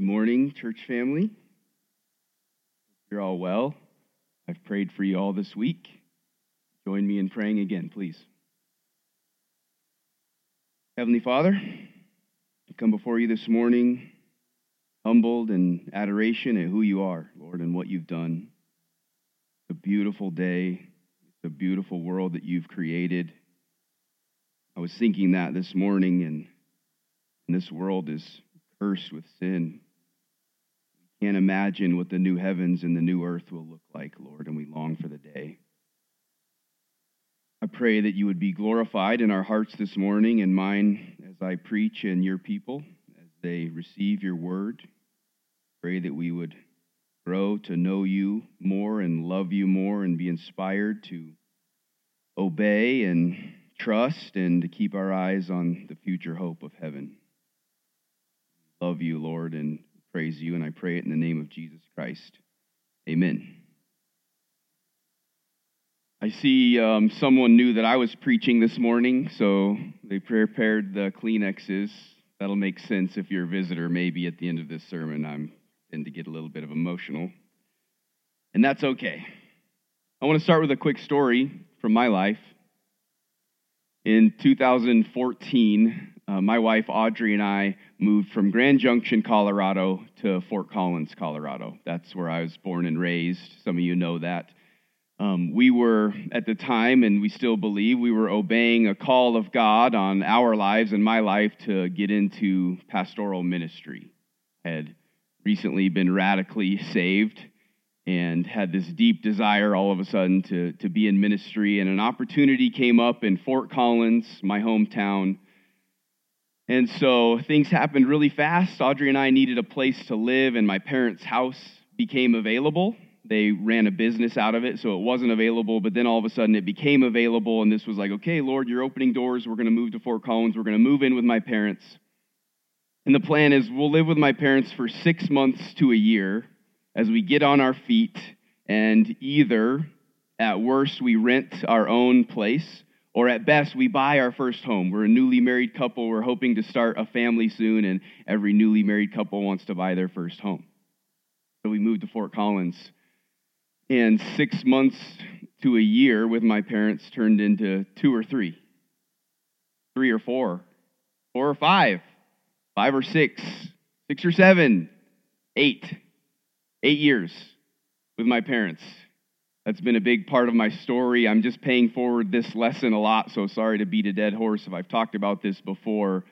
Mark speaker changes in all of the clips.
Speaker 1: Good morning, church family. You're all well. I've prayed for you all this week. Join me in praying again, please. Heavenly Father, I come before you this morning humbled in adoration at who you are, Lord, and what you've done. It's a beautiful day. It's a beautiful world that you've created. I was thinking that this morning, and, and this world is cursed with sin. Can't imagine what the new heavens and the new earth will look like, Lord, and we long for the day. I pray that you would be glorified in our hearts this morning and mine as I preach and your people as they receive your word. Pray that we would grow to know you more and love you more and be inspired to obey and trust and to keep our eyes on the future hope of heaven. Love you, Lord, and praise you, and I pray it in the name of Jesus Christ. Amen. I see um, someone knew that I was preaching this morning, so they prepared the Kleenexes. That'll make sense if you're a visitor. Maybe at the end of this sermon, I'm tend to get a little bit of emotional, and that's okay. I want to start with a quick story from my life. In 2014, uh, my wife Audrey and I moved from Grand Junction, Colorado to Fort Collins, Colorado. That's where I was born and raised. Some of you know that. Um, we were, at the time, and we still believe, we were obeying a call of God on our lives and my life to get into pastoral ministry. Had recently been radically saved and had this deep desire all of a sudden to, to be in ministry. And an opportunity came up in Fort Collins, my hometown. And so things happened really fast. Audrey and I needed a place to live, and my parents' house became available. They ran a business out of it, so it wasn't available, but then all of a sudden it became available, and this was like, okay, Lord, you're opening doors. We're going to move to Fort Collins. We're going to move in with my parents. And the plan is we'll live with my parents for six months to a year as we get on our feet, and either at worst we rent our own place, or at best we buy our first home. We're a newly married couple. We're hoping to start a family soon, and every newly married couple wants to buy their first home. So we moved to Fort Collins and six months to a year with my parents turned into two or three, three or four, four or five, five or six, six or seven, eight, eight years with my parents. That's been a big part of my story. I'm just paying forward this lesson a lot, so sorry to beat a dead horse if I've talked about this before.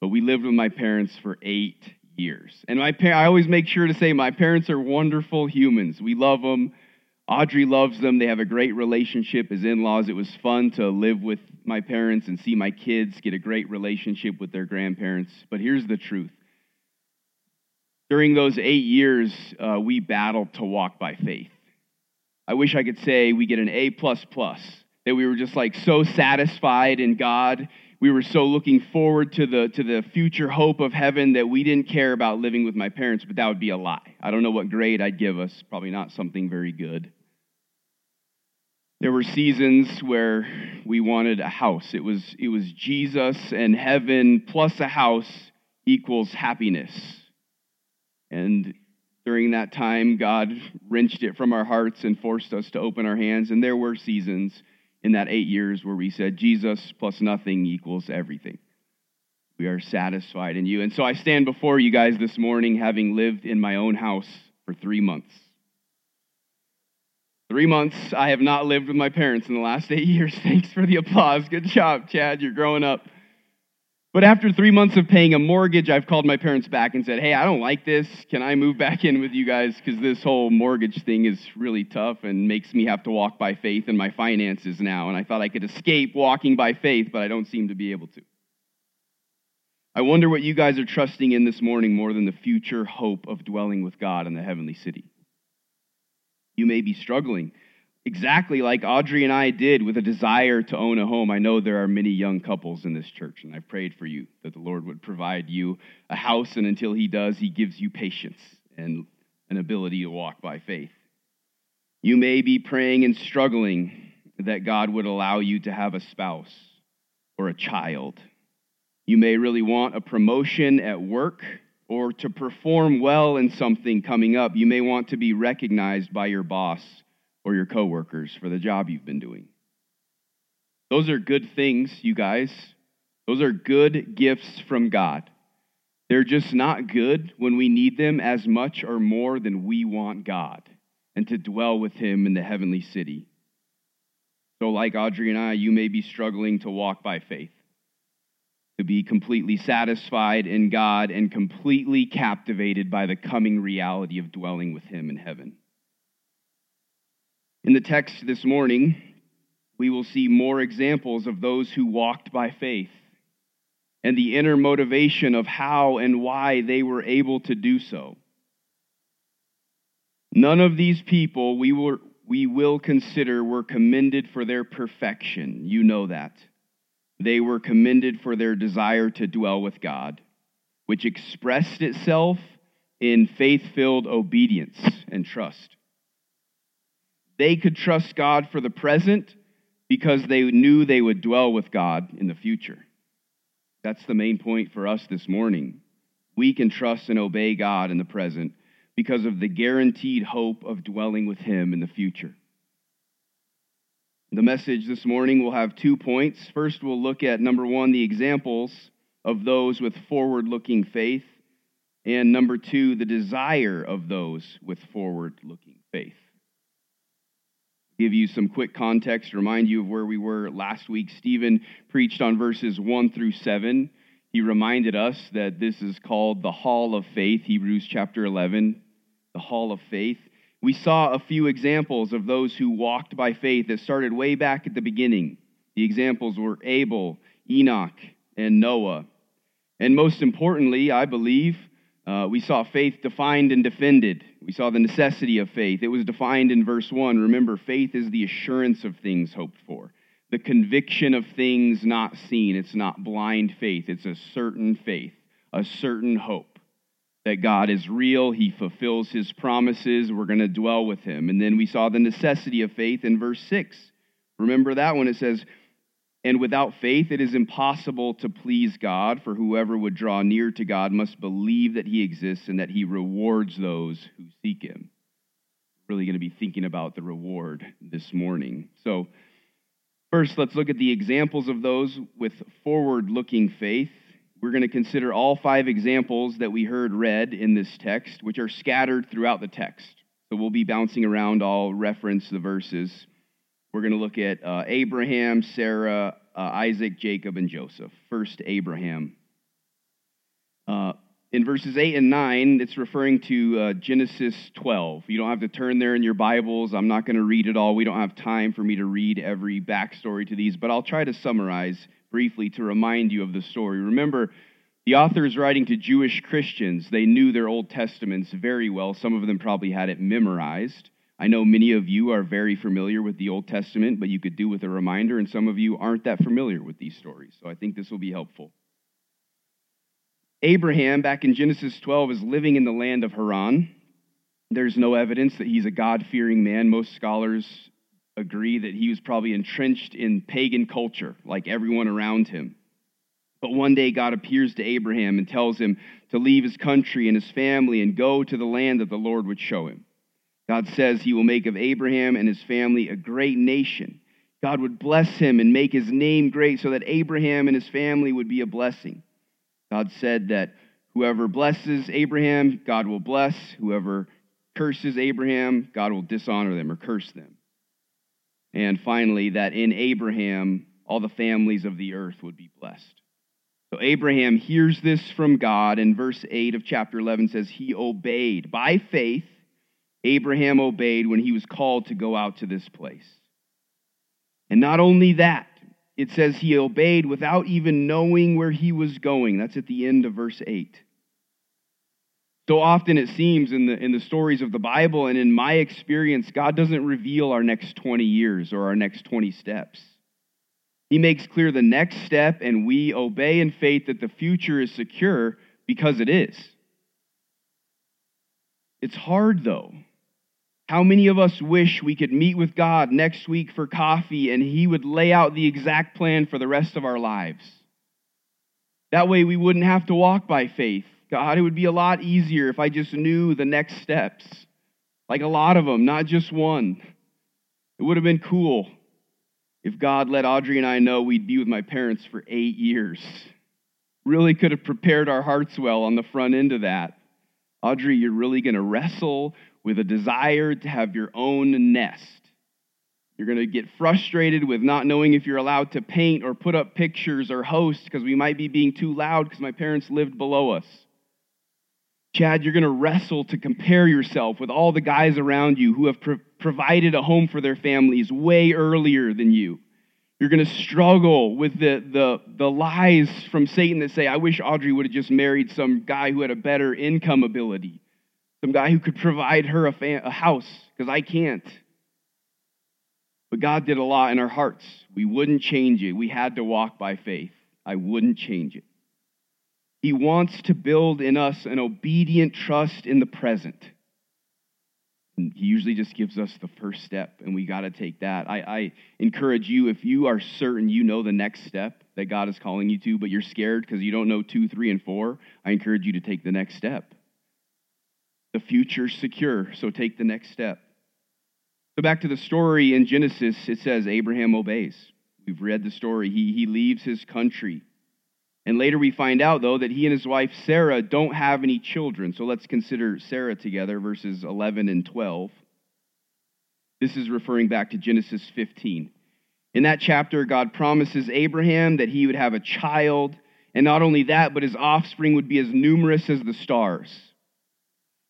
Speaker 1: But we lived with my parents for eight years. And my par- I always make sure to say my parents are wonderful humans. We love them. Audrey loves them. They have a great relationship as in laws. It was fun to live with my parents and see my kids get a great relationship with their grandparents. But here's the truth during those eight years, uh, we battled to walk by faith. I wish I could say we get an A, plus plus, that we were just like so satisfied in God. We were so looking forward to the, to the future hope of heaven that we didn't care about living with my parents, but that would be a lie. I don't know what grade I'd give us, probably not something very good. There were seasons where we wanted a house. It was, it was Jesus and heaven plus a house equals happiness. And during that time, God wrenched it from our hearts and forced us to open our hands. And there were seasons in that eight years where we said, Jesus plus nothing equals everything. We are satisfied in you. And so I stand before you guys this morning having lived in my own house for three months. Three months, I have not lived with my parents in the last eight years. Thanks for the applause. Good job, Chad. You're growing up. But after three months of paying a mortgage, I've called my parents back and said, Hey, I don't like this. Can I move back in with you guys? Because this whole mortgage thing is really tough and makes me have to walk by faith in my finances now. And I thought I could escape walking by faith, but I don't seem to be able to. I wonder what you guys are trusting in this morning more than the future hope of dwelling with God in the heavenly city. You may be struggling exactly like Audrey and I did with a desire to own a home. I know there are many young couples in this church, and I've prayed for you that the Lord would provide you a house, and until He does, He gives you patience and an ability to walk by faith. You may be praying and struggling that God would allow you to have a spouse or a child. You may really want a promotion at work or to perform well in something coming up, you may want to be recognized by your boss or your coworkers for the job you've been doing. Those are good things, you guys. Those are good gifts from God. They're just not good when we need them as much or more than we want God and to dwell with Him in the heavenly city. So, like Audrey and I, you may be struggling to walk by faith, to be completely satisfied in God and completely captivated by the coming reality of dwelling with Him in heaven. In the text this morning, we will see more examples of those who walked by faith and the inner motivation of how and why they were able to do so. None of these people we will, we will consider were commended for their perfection. You know that. They were commended for their desire to dwell with God, which expressed itself in faith filled obedience and trust. They could trust God for the present because they knew they would dwell with God in the future. That's the main point for us this morning. We can trust and obey God in the present because of the guaranteed hope of dwelling with Him in the future. The message this morning will have two points. First, we'll look at number one, the examples of those with forward looking faith, and number two, the desire of those with forward looking faith give you some quick context, remind you of where we were last week. Stephen preached on verses 1 through 7. He reminded us that this is called the Hall of Faith, Hebrews chapter 11, the Hall of Faith. We saw a few examples of those who walked by faith that started way back at the beginning. The examples were Abel, Enoch, and Noah. And most importantly, I believe, uh, we saw faith defined and defended. We saw the necessity of faith. It was defined in verse 1. Remember, faith is the assurance of things hoped for, the conviction of things not seen. It's not blind faith, it's a certain faith, a certain hope that God is real. He fulfills his promises. We're going to dwell with him. And then we saw the necessity of faith in verse 6. Remember that one. it says, and without faith, it is impossible to please God, for whoever would draw near to God must believe that he exists and that he rewards those who seek him. Really going to be thinking about the reward this morning. So, first, let's look at the examples of those with forward looking faith. We're going to consider all five examples that we heard read in this text, which are scattered throughout the text. So, we'll be bouncing around, I'll reference the verses. We're going to look at uh, Abraham, Sarah, uh, Isaac, Jacob, and Joseph. First, Abraham. Uh, in verses 8 and 9, it's referring to uh, Genesis 12. You don't have to turn there in your Bibles. I'm not going to read it all. We don't have time for me to read every backstory to these, but I'll try to summarize briefly to remind you of the story. Remember, the author is writing to Jewish Christians. They knew their Old Testaments very well. Some of them probably had it memorized. I know many of you are very familiar with the Old Testament, but you could do with a reminder, and some of you aren't that familiar with these stories. So I think this will be helpful. Abraham, back in Genesis 12, is living in the land of Haran. There's no evidence that he's a God fearing man. Most scholars agree that he was probably entrenched in pagan culture, like everyone around him. But one day, God appears to Abraham and tells him to leave his country and his family and go to the land that the Lord would show him. God says he will make of Abraham and his family a great nation. God would bless him and make his name great so that Abraham and his family would be a blessing. God said that whoever blesses Abraham, God will bless. Whoever curses Abraham, God will dishonor them or curse them. And finally, that in Abraham, all the families of the earth would be blessed. So Abraham hears this from God, and verse 8 of chapter 11 says, He obeyed by faith Abraham obeyed when he was called to go out to this place. And not only that, it says he obeyed without even knowing where he was going. That's at the end of verse 8. So often it seems in the, in the stories of the Bible and in my experience, God doesn't reveal our next 20 years or our next 20 steps. He makes clear the next step, and we obey in faith that the future is secure because it is. It's hard, though. How many of us wish we could meet with God next week for coffee and He would lay out the exact plan for the rest of our lives? That way we wouldn't have to walk by faith. God, it would be a lot easier if I just knew the next steps. Like a lot of them, not just one. It would have been cool if God let Audrey and I know we'd be with my parents for eight years. Really could have prepared our hearts well on the front end of that. Audrey, you're really going to wrestle with a desire to have your own nest. You're going to get frustrated with not knowing if you're allowed to paint or put up pictures or host because we might be being too loud because my parents lived below us. Chad, you're going to wrestle to compare yourself with all the guys around you who have pro- provided a home for their families way earlier than you. You're going to struggle with the, the, the lies from Satan that say, I wish Audrey would have just married some guy who had a better income ability, some guy who could provide her a, fa- a house, because I can't. But God did a lot in our hearts. We wouldn't change it. We had to walk by faith. I wouldn't change it. He wants to build in us an obedient trust in the present. And he usually just gives us the first step, and we got to take that. I, I, encourage you, if you are certain you know the next step that God is calling you to, but you're scared because you don't know two, three, and four, I encourage you to take the next step. The future's secure, so take the next step. So back to the story in Genesis, it says Abraham obeys. We've read the story. He, he leaves his country. And later we find out, though, that he and his wife Sarah don't have any children. So let's consider Sarah together, verses 11 and 12. This is referring back to Genesis 15. In that chapter, God promises Abraham that he would have a child, and not only that, but his offspring would be as numerous as the stars.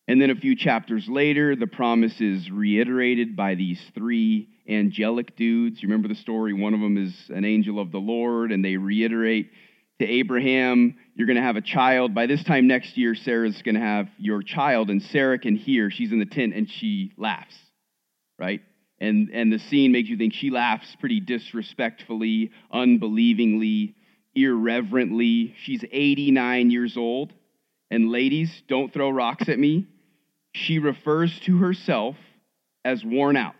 Speaker 1: And then a few chapters later, the promise is reiterated by these three angelic dudes. You remember the story? One of them is an angel of the Lord, and they reiterate to Abraham, You're going to have a child. By this time next year, Sarah's going to have your child, and Sarah can hear. She's in the tent and she laughs, right? And, and the scene makes you think she laughs pretty disrespectfully, unbelievingly, irreverently. She's 89 years old. And ladies, don't throw rocks at me she refers to herself as worn out.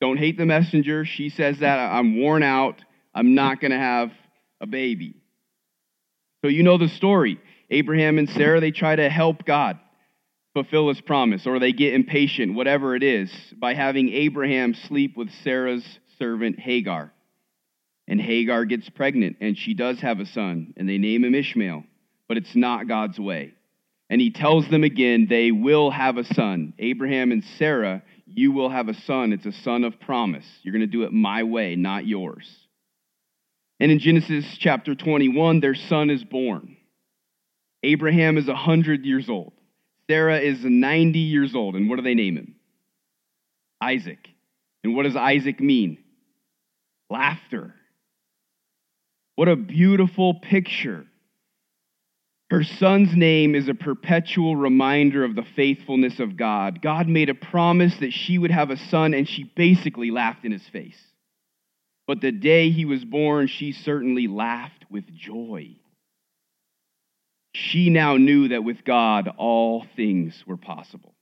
Speaker 1: Don't hate the messenger. She says that I'm worn out. I'm not going to have a baby. So you know the story. Abraham and Sarah, they try to help God fulfill his promise, or they get impatient, whatever it is, by having Abraham sleep with Sarah's servant Hagar. And Hagar gets pregnant, and she does have a son, and they name him Ishmael, but it's not God's way. And he tells them again, they will have a son. Abraham and Sarah, you will have a son. It's a son of promise. You're going to do it my way, not yours. And in Genesis chapter 21, their son is born. Abraham is 100 years old. Sarah is 90 years old. And what do they name him? Isaac. And what does Isaac mean? Laughter. What a beautiful picture her son's name is a perpetual reminder of the faithfulness of God. God made a promise that she would have a son, and she basically laughed in his face. But the day he was born, she certainly laughed with joy. She now knew that with God, all things were possible.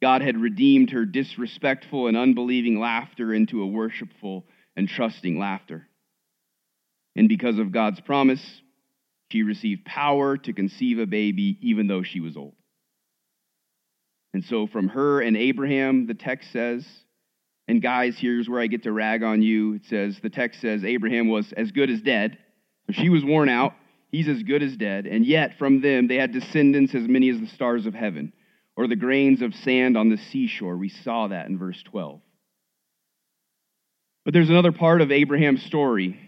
Speaker 1: God had redeemed her disrespectful and unbelieving laughter into a worshipful and trusting laughter. And because of God's promise, she received power to conceive a baby even though she was old. And so, from her and Abraham, the text says, and guys, here's where I get to rag on you. It says, the text says, Abraham was as good as dead. She was worn out. He's as good as dead. And yet, from them, they had descendants as many as the stars of heaven or the grains of sand on the seashore. We saw that in verse 12. But there's another part of Abraham's story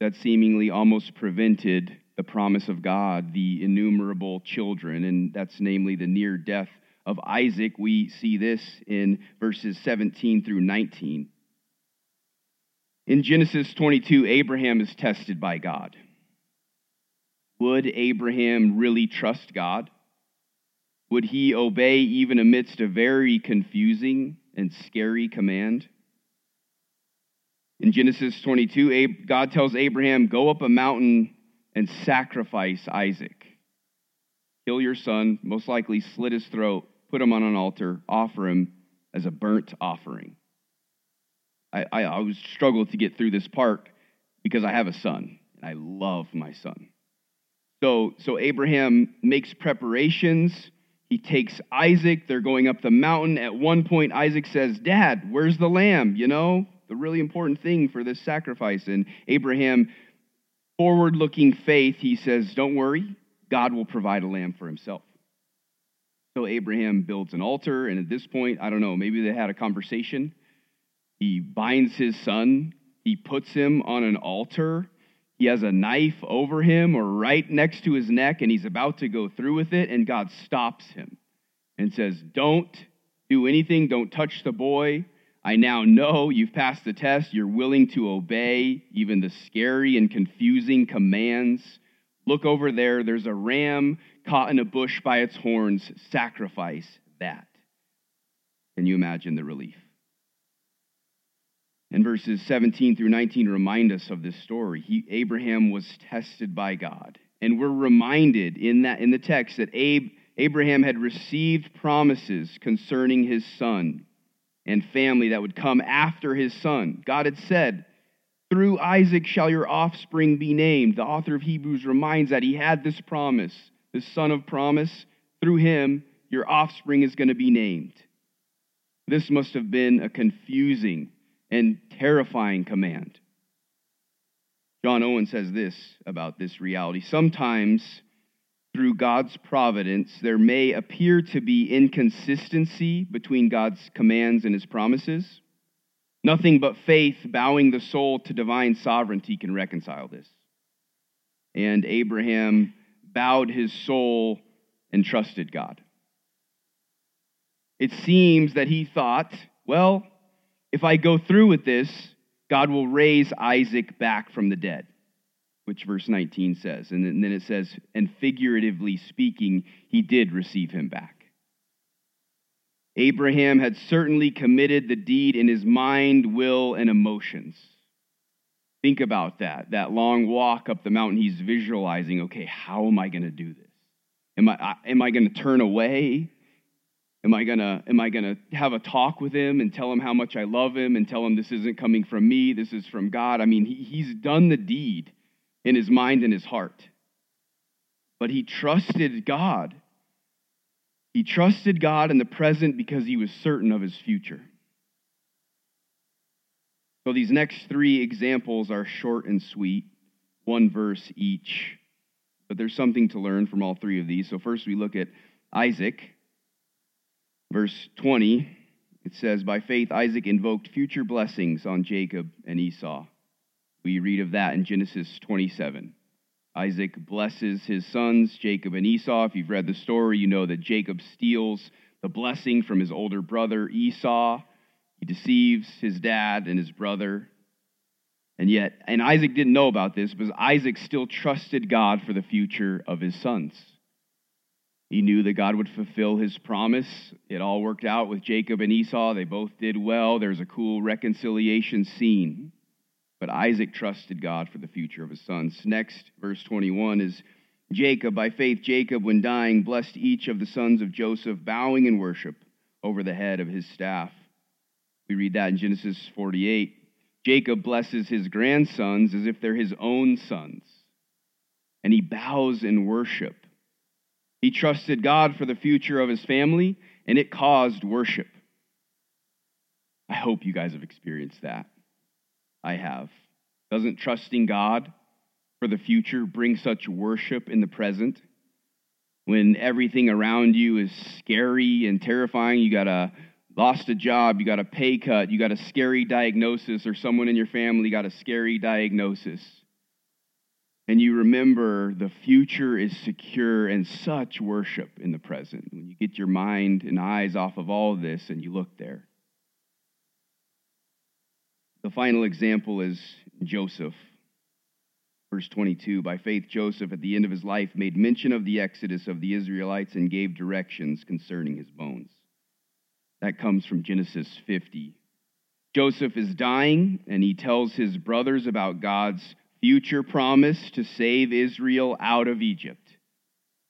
Speaker 1: that seemingly almost prevented the promise of God, the innumerable children, and that's namely the near death of Isaac. We see this in verses 17 through 19. In Genesis 22, Abraham is tested by God. Would Abraham really trust God? Would he obey even amidst a very confusing and scary command? In Genesis 22, God tells Abraham, Go up a mountain and sacrifice Isaac. Kill your son, most likely slit his throat, put him on an altar, offer him as a burnt offering. I, I always struggle to get through this part because I have a son, and I love my son. So, so Abraham makes preparations. He takes Isaac. They're going up the mountain. At one point, Isaac says, Dad, where's the lamb? You know, the really important thing for this sacrifice. And Abraham, forward looking faith, he says, Don't worry, God will provide a lamb for himself. So Abraham builds an altar. And at this point, I don't know, maybe they had a conversation. He binds his son, he puts him on an altar he has a knife over him or right next to his neck, and he's about to go through with it, and God stops him and says, Don't do anything, don't touch the boy. I now know you've passed the test. You're willing to obey even the scary and confusing commands. Look over there. There's a ram caught in a bush by its horns. Sacrifice that. Can you imagine the relief? And verses 17 through 19 remind us of this story. He, Abraham was tested by God. And we're reminded in, that, in the text that Abe, Abraham had received promises concerning his son and family that would come after his son. God had said, Through Isaac shall your offspring be named. The author of Hebrews reminds that he had this promise, this son of promise. Through him, your offspring is going to be named. This must have been a confusing and terrifying command. John Owen says this about this reality. Sometimes, through God's providence, there may appear to be inconsistency between God's commands and his promises. Nothing but faith, bowing the soul to divine sovereignty, can reconcile this. And Abraham bowed his soul and trusted God. It seems that he thought, well, if I go through with this, God will raise Isaac back from the dead, which verse 19 says. And then it says, and figuratively speaking, he did receive him back. Abraham had certainly committed the deed in his mind, will, and emotions. Think about that. That long walk up the mountain, he's visualizing, okay, how am I going to do this? Am I, am I going to turn away? Am I gonna am I gonna have a talk with him and tell him how much I love him and tell him this isn't coming from me, this is from God? I mean, he, he's done the deed in his mind and his heart. But he trusted God. He trusted God in the present because he was certain of his future. So these next three examples are short and sweet, one verse each. But there's something to learn from all three of these. So first we look at Isaac. Verse 20, it says, By faith, Isaac invoked future blessings on Jacob and Esau. We read of that in Genesis 27. Isaac blesses his sons, Jacob and Esau. If you've read the story, you know that Jacob steals the blessing from his older brother Esau. He deceives his dad and his brother. And yet, and Isaac didn't know about this, but Isaac still trusted God for the future of his sons. He knew that God would fulfill his promise. It all worked out with Jacob and Esau. They both did well. There's a cool reconciliation scene. But Isaac trusted God for the future of his sons. Next, verse 21 is Jacob. By faith, Jacob, when dying, blessed each of the sons of Joseph, bowing in worship over the head of his staff. We read that in Genesis 48. Jacob blesses his grandsons as if they're his own sons, and he bows in worship. He trusted God for the future of his family, and it caused worship. I hope you guys have experienced that. I have. Doesn't trusting God for the future bring such worship in the present? When everything around you is scary and terrifying, you got a lost a job, you got a pay cut, you got a scary diagnosis, or someone in your family got a scary diagnosis and you remember the future is secure and such worship in the present. When you get your mind and eyes off of all this and you look there. The final example is Joseph. Verse 22 By faith, Joseph, at the end of his life, made mention of the exodus of the Israelites and gave directions concerning his bones. That comes from Genesis 50. Joseph is dying, and he tells his brothers about God's future promise to save Israel out of Egypt.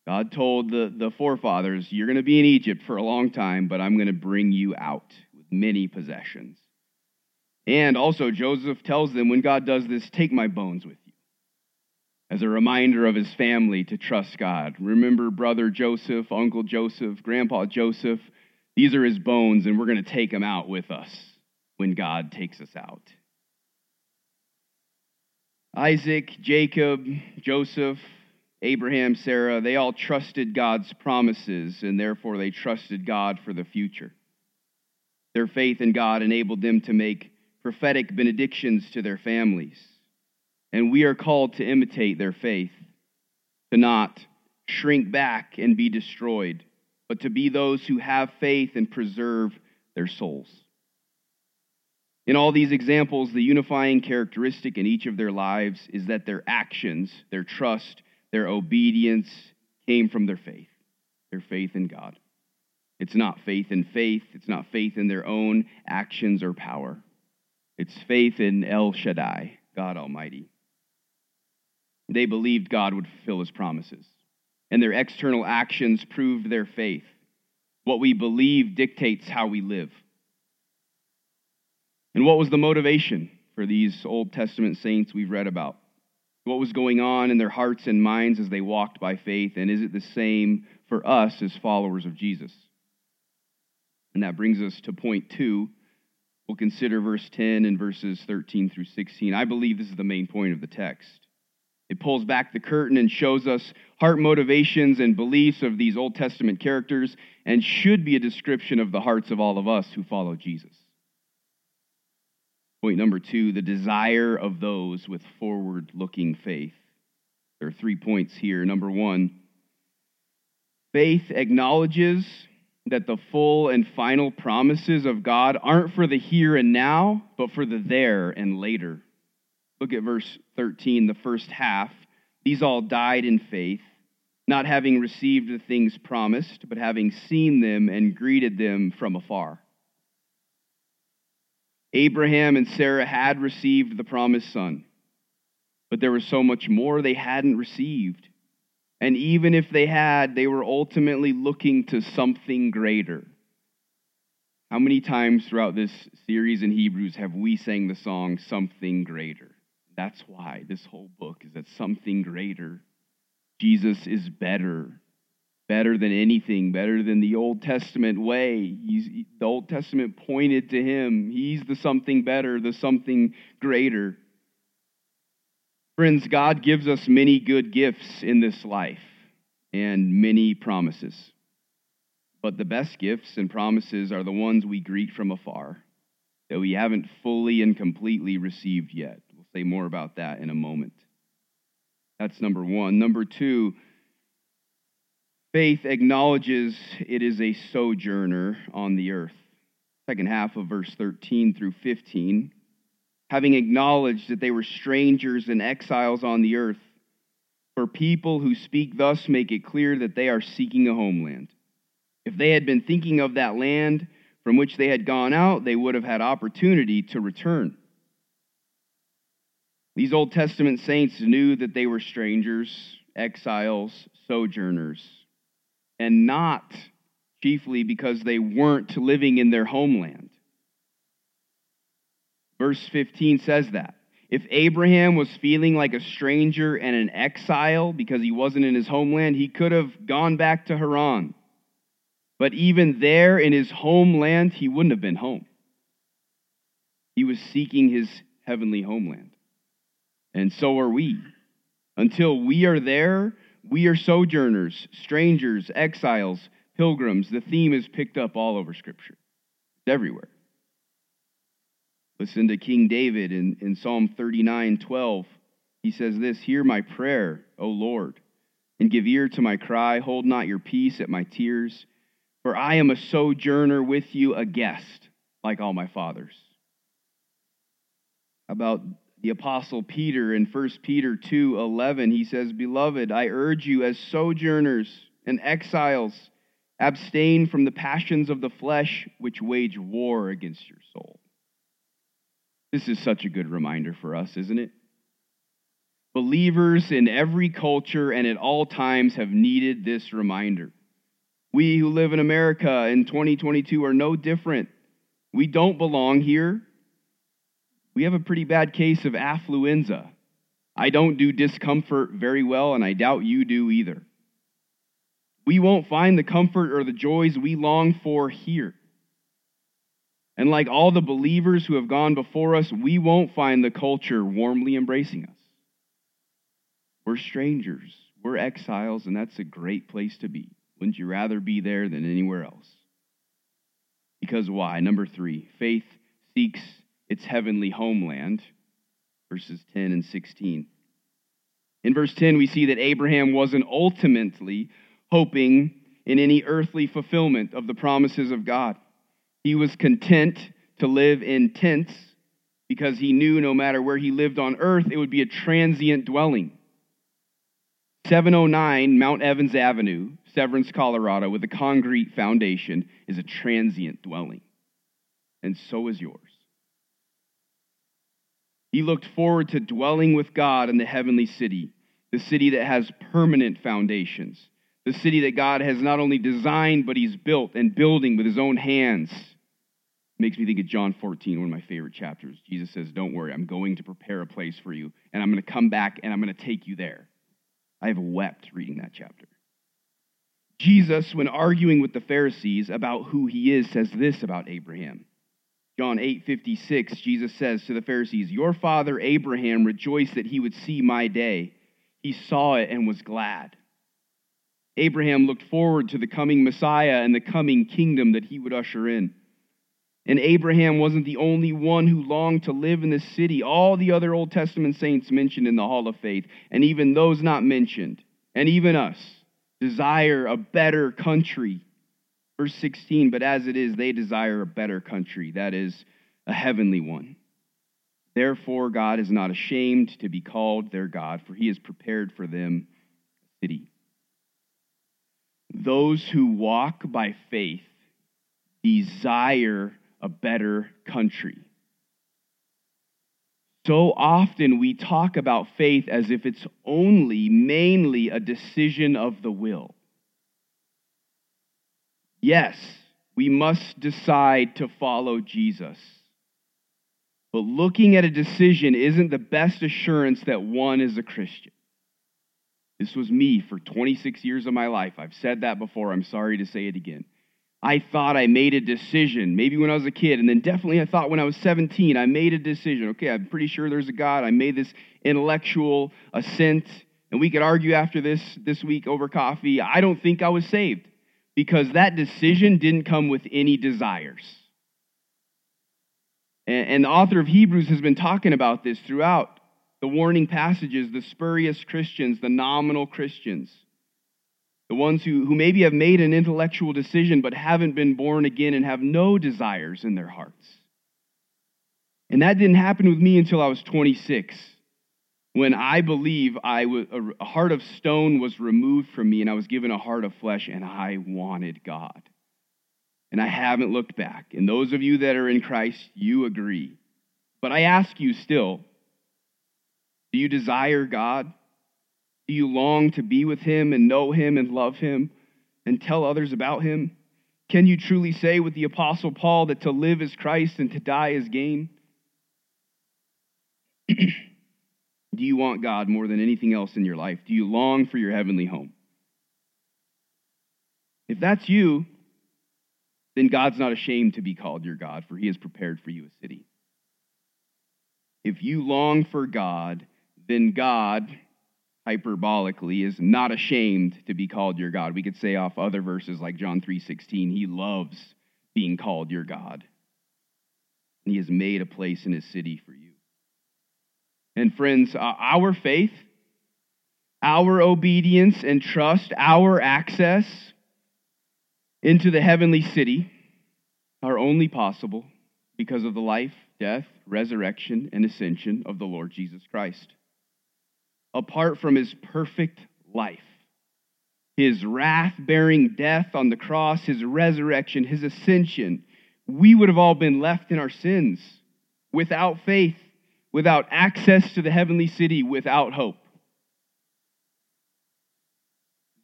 Speaker 1: God told the, the forefathers, You're going to be in Egypt for a long time, but I'm going to bring you out with many possessions. And also, Joseph tells them, When God does this, take my bones with you. as a reminder of his family to trust God. Remember brother Joseph, uncle Joseph, grandpa Joseph. These are his bones, and we're going to take them out with us when God takes us out. Isaac, Jacob, Joseph, Abraham, Sarah, they all trusted God's promises, and therefore they trusted God for the future. Their faith in God enabled them to make prophetic benedictions to their families. And we are called to imitate their faith, to not shrink back and be destroyed, but to be those who have faith and preserve their souls. In all these examples, the unifying characteristic in each of their lives is that their actions, their trust, their obedience came from their faith, their faith in God. It's not faith in faith, it's not faith in their own actions or power. It's faith in El Shaddai, God Almighty. They believed God would fulfill his promises, and their external actions proved their faith. What we believe dictates how we live. And what was the motivation for these Old Testament saints we've read about? What was going on in their hearts and minds as they walked by faith? And is it the same for us as followers of Jesus? And that brings us to point two. We'll consider verse 10 and verses 13 through 16. I believe this is the main point of the text. It pulls back the curtain and shows us heart motivations and beliefs of these Old Testament characters and should be a description of the hearts of all of us who follow Jesus. Point number two the desire of those with forward looking faith. There are three points here. Number one, faith acknowledges that the full and final promises of God aren't for the here and now, but for the there and later. Look at verse 13, the first half. These all died in faith, not having received the things promised, but having seen them and greeted them from afar. Abraham and Sarah had received the promised son, but there was so much more they hadn't received. And even if they had, they were ultimately looking to something greater. How many times throughout this series in Hebrews have we sang the song Something Greater? That's why this whole book is that something greater. Jesus is better better than anything, better than the Old Testament way. He's, the Old Testament pointed to him. He's the something better, the something greater. Friends, God gives us many good gifts in this life and many promises. But the best gifts and promises are the ones we greet from afar, that we haven't fully and completely received yet. We'll say more about that in a moment. That's number one. Number two, Faith acknowledges it is a sojourner on the earth. Second half of verse 13 through 15. Having acknowledged that they were strangers and exiles on the earth, for people who speak thus make it clear that they are seeking a homeland. If they had been thinking of that land from which they had gone out, they would have had opportunity to return. These Old Testament saints knew that they were strangers, exiles, sojourners and not chiefly because they weren't living in their homeland. Verse 15 says that. If Abraham was feeling like a stranger and an exile because he wasn't in his homeland, he could have gone back to Haran. But even there in his homeland, he wouldn't have been home. He was seeking his heavenly homeland. And so are we. Until we are there, we are sojourners, strangers, exiles, pilgrims. The theme is picked up all over Scripture, it's everywhere. Listen to King David in, in Psalm 39 12. He says this Hear my prayer, O Lord, and give ear to my cry. Hold not your peace at my tears, for I am a sojourner with you, a guest, like all my fathers. About the apostle Peter in 1 Peter 2:11 he says beloved I urge you as sojourners and exiles abstain from the passions of the flesh which wage war against your soul This is such a good reminder for us isn't it Believers in every culture and at all times have needed this reminder We who live in America in 2022 are no different we don't belong here we have a pretty bad case of affluenza. I don't do discomfort very well, and I doubt you do either. We won't find the comfort or the joys we long for here. And like all the believers who have gone before us, we won't find the culture warmly embracing us. We're strangers, we're exiles, and that's a great place to be. Wouldn't you rather be there than anywhere else? Because why? Number three, faith seeks its heavenly homeland, verses 10 and 16. In verse 10, we see that Abraham wasn't ultimately hoping in any earthly fulfillment of the promises of God. He was content to live in tents because he knew no matter where he lived on earth, it would be a transient dwelling. 709 Mount Evans Avenue, Severance, Colorado, with a concrete foundation, is a transient dwelling. And so is yours. He looked forward to dwelling with God in the heavenly city, the city that has permanent foundations, the city that God has not only designed, but He's built and building with His own hands. Makes me think of John 14, one of my favorite chapters. Jesus says, Don't worry, I'm going to prepare a place for you, and I'm going to come back and I'm going to take you there. I have wept reading that chapter. Jesus, when arguing with the Pharisees about who he is, says this about Abraham. John 8 56, Jesus says to the Pharisees, Your father Abraham rejoiced that he would see my day. He saw it and was glad. Abraham looked forward to the coming Messiah and the coming kingdom that he would usher in. And Abraham wasn't the only one who longed to live in this city. All the other Old Testament saints mentioned in the Hall of Faith, and even those not mentioned, and even us, desire a better country. Verse 16, but as it is, they desire a better country, that is, a heavenly one. Therefore, God is not ashamed to be called their God, for he has prepared for them a city. Those who walk by faith desire a better country. So often we talk about faith as if it's only, mainly a decision of the will. Yes, we must decide to follow Jesus. But looking at a decision isn't the best assurance that one is a Christian. This was me for 26 years of my life. I've said that before. I'm sorry to say it again. I thought I made a decision, maybe when I was a kid, and then definitely I thought when I was 17, I made a decision. Okay, I'm pretty sure there's a God. I made this intellectual assent, and we could argue after this this week over coffee. I don't think I was saved because that decision didn't come with any desires. And, and the author of Hebrews has been talking about this throughout the warning passages, the spurious Christians, the nominal Christians the ones who, who maybe have made an intellectual decision but haven't been born again and have no desires in their hearts. And that didn't happen with me until I was 26, when I believe I was, a heart of stone was removed from me and I was given a heart of flesh and I wanted God. And I haven't looked back. And those of you that are in Christ, you agree. But I ask you still, do you desire God? Do you long to be with him and know him and love him and tell others about him? Can you truly say with the Apostle Paul that to live is Christ and to die is gain? Do you want God more than anything else in your life? Do you long for your heavenly home? If that's you, then God's not ashamed to be called your God, for he has prepared for you a city. If you long for God, then God hyperbolically is not ashamed to be called your God. We could say off other verses like John 3:16, he loves being called your God. And he has made a place in his city for you. And friends, uh, our faith, our obedience and trust, our access into the heavenly city are only possible because of the life, death, resurrection, and ascension of the Lord Jesus Christ apart from his perfect life. His wrath bearing death on the cross, his resurrection, his ascension, we would have all been left in our sins without faith, without access to the heavenly city, without hope.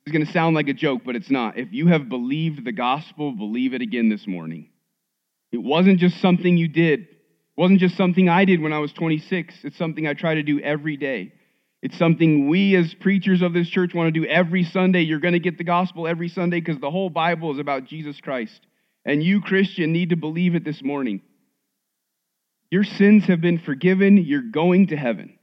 Speaker 1: Is going to sound like a joke, but it's not. If you have believed the gospel, believe it again this morning. It wasn't just something you did. It wasn't just something I did when I was 26. It's something I try to do every day. It's something we as preachers of this church want to do every Sunday. You're going to get the gospel every Sunday because the whole Bible is about Jesus Christ. And you, Christian, need to believe it this morning. Your sins have been forgiven. You're going to heaven.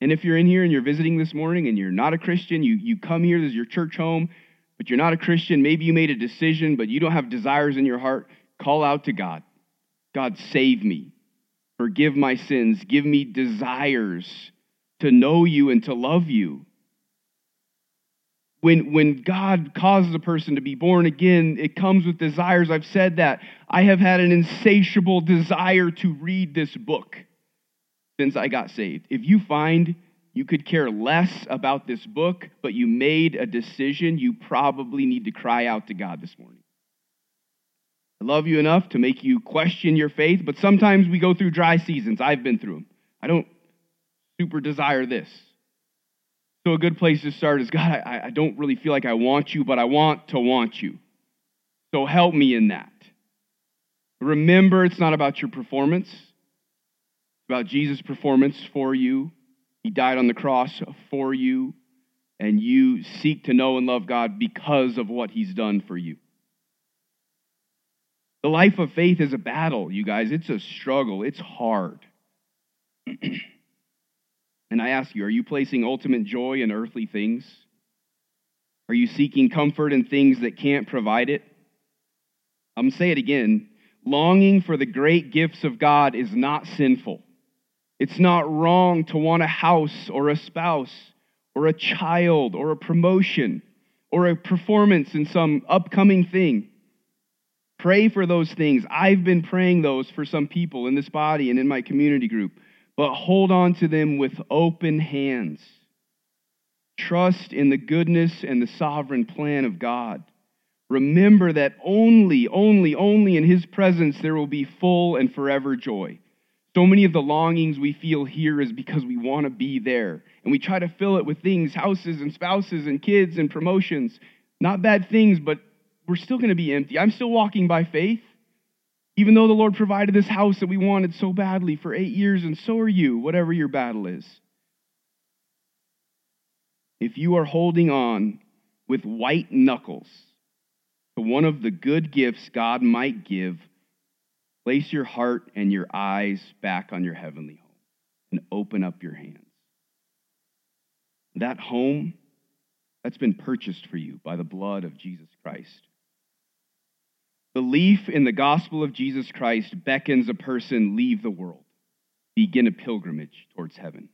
Speaker 1: And if you're in here and you're visiting this morning and you're not a Christian, you, you come here, this is your church home, but you're not a Christian, maybe you made a decision, but you don't have desires in your heart, call out to God. God, save me. Forgive my sins. Give me desires to know you and to love you. When, when God causes a person to be born again, it comes with desires. I've said that. I have had an insatiable desire to read this book since I got saved. If you find you could care less about this book, but you made a decision, you probably need to cry out to God this morning. I love you enough to make you question your faith, but sometimes we go through dry seasons. I've been through them. I don't super desire this. So, a good place to start is God, I, I don't really feel like I want you, but I want to want you. So, help me in that. Remember, it's not about your performance, it's about Jesus' performance for you. He died on the cross for you, and you seek to know and love God because of what He's done for you. The life of faith is a battle, you guys. It's a struggle, it's hard. and I ask you, are you placing ultimate joy in earthly things? Are you seeking comfort in things that can't provide it? I'm going to say it again. Longing for the great gifts of God is not sinful. It's not wrong to want a house or a spouse or a child or a promotion or a performance in some upcoming thing. Pray for those things. I've been praying those for some people in this body and in my community group, but hold on to them with open hands. Trust in the goodness and the sovereign plan of God. Remember that only, only, only in His presence there will be full and forever joy. So many of the longings we feel here is because we want to be there. And we try to fill it with things, houses and spouses and kids and promotions. Not bad things, but we're still going to be empty. I'm still walking by faith, even though the Lord provided this house that we wanted so badly for eight years, and so are you, whatever your battle is. If you are holding on with white knuckles to one of the good gifts God might give, place your heart and your eyes back on your heavenly home and open up your hands. That home, that's been purchased for you by the blood of Jesus Christ. Belief in the gospel of Jesus Christ beckons a person leave the world, begin a pilgrimage towards heaven.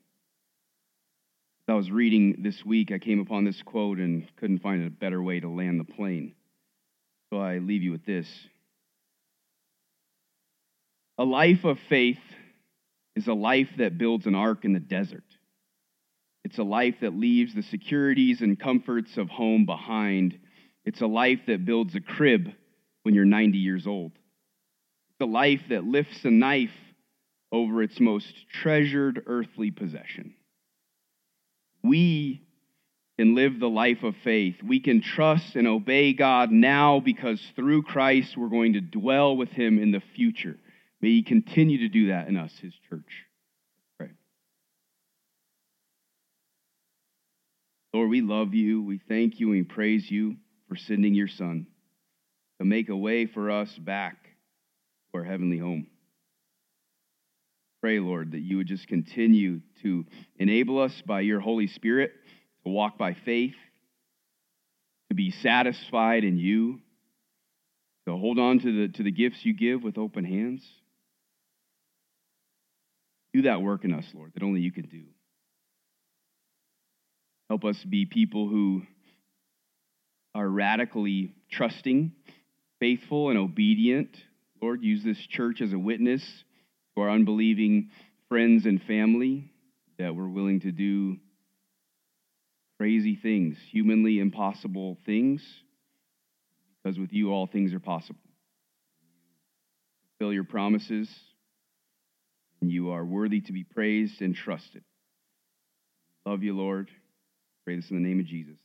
Speaker 1: As I was reading this week, I came upon this quote and couldn't find a better way to land the plane. So I leave you with this. A life of faith is a life that builds an ark in the desert. It's a life that leaves the securities and comforts of home behind. It's a life that builds a crib when you're 90 years old. The life that lifts a knife over its most treasured earthly possession. We can live the life of faith. We can trust and obey God now because through Christ we're going to dwell with Him in the future. May He continue to do that in us, His church. Pray. Lord, we love you. We thank you and praise you for sending your Son to make a way for us back to our heavenly home. Pray, Lord, that you would just continue to enable us by your Holy Spirit to walk by faith, to be satisfied in you, to hold on to the, to the gifts you give with open hands. Do that work in us, Lord, that only you can do. Help us be people who are radically trusting faithful and obedient. Lord, use this church as a witness to our unbelieving friends and family that we're willing to do crazy things, humanly impossible things, because with you all things are possible. Fulfill your promises, and you are worthy to be praised and trusted. Love you, Lord. Pray this in the name of Jesus.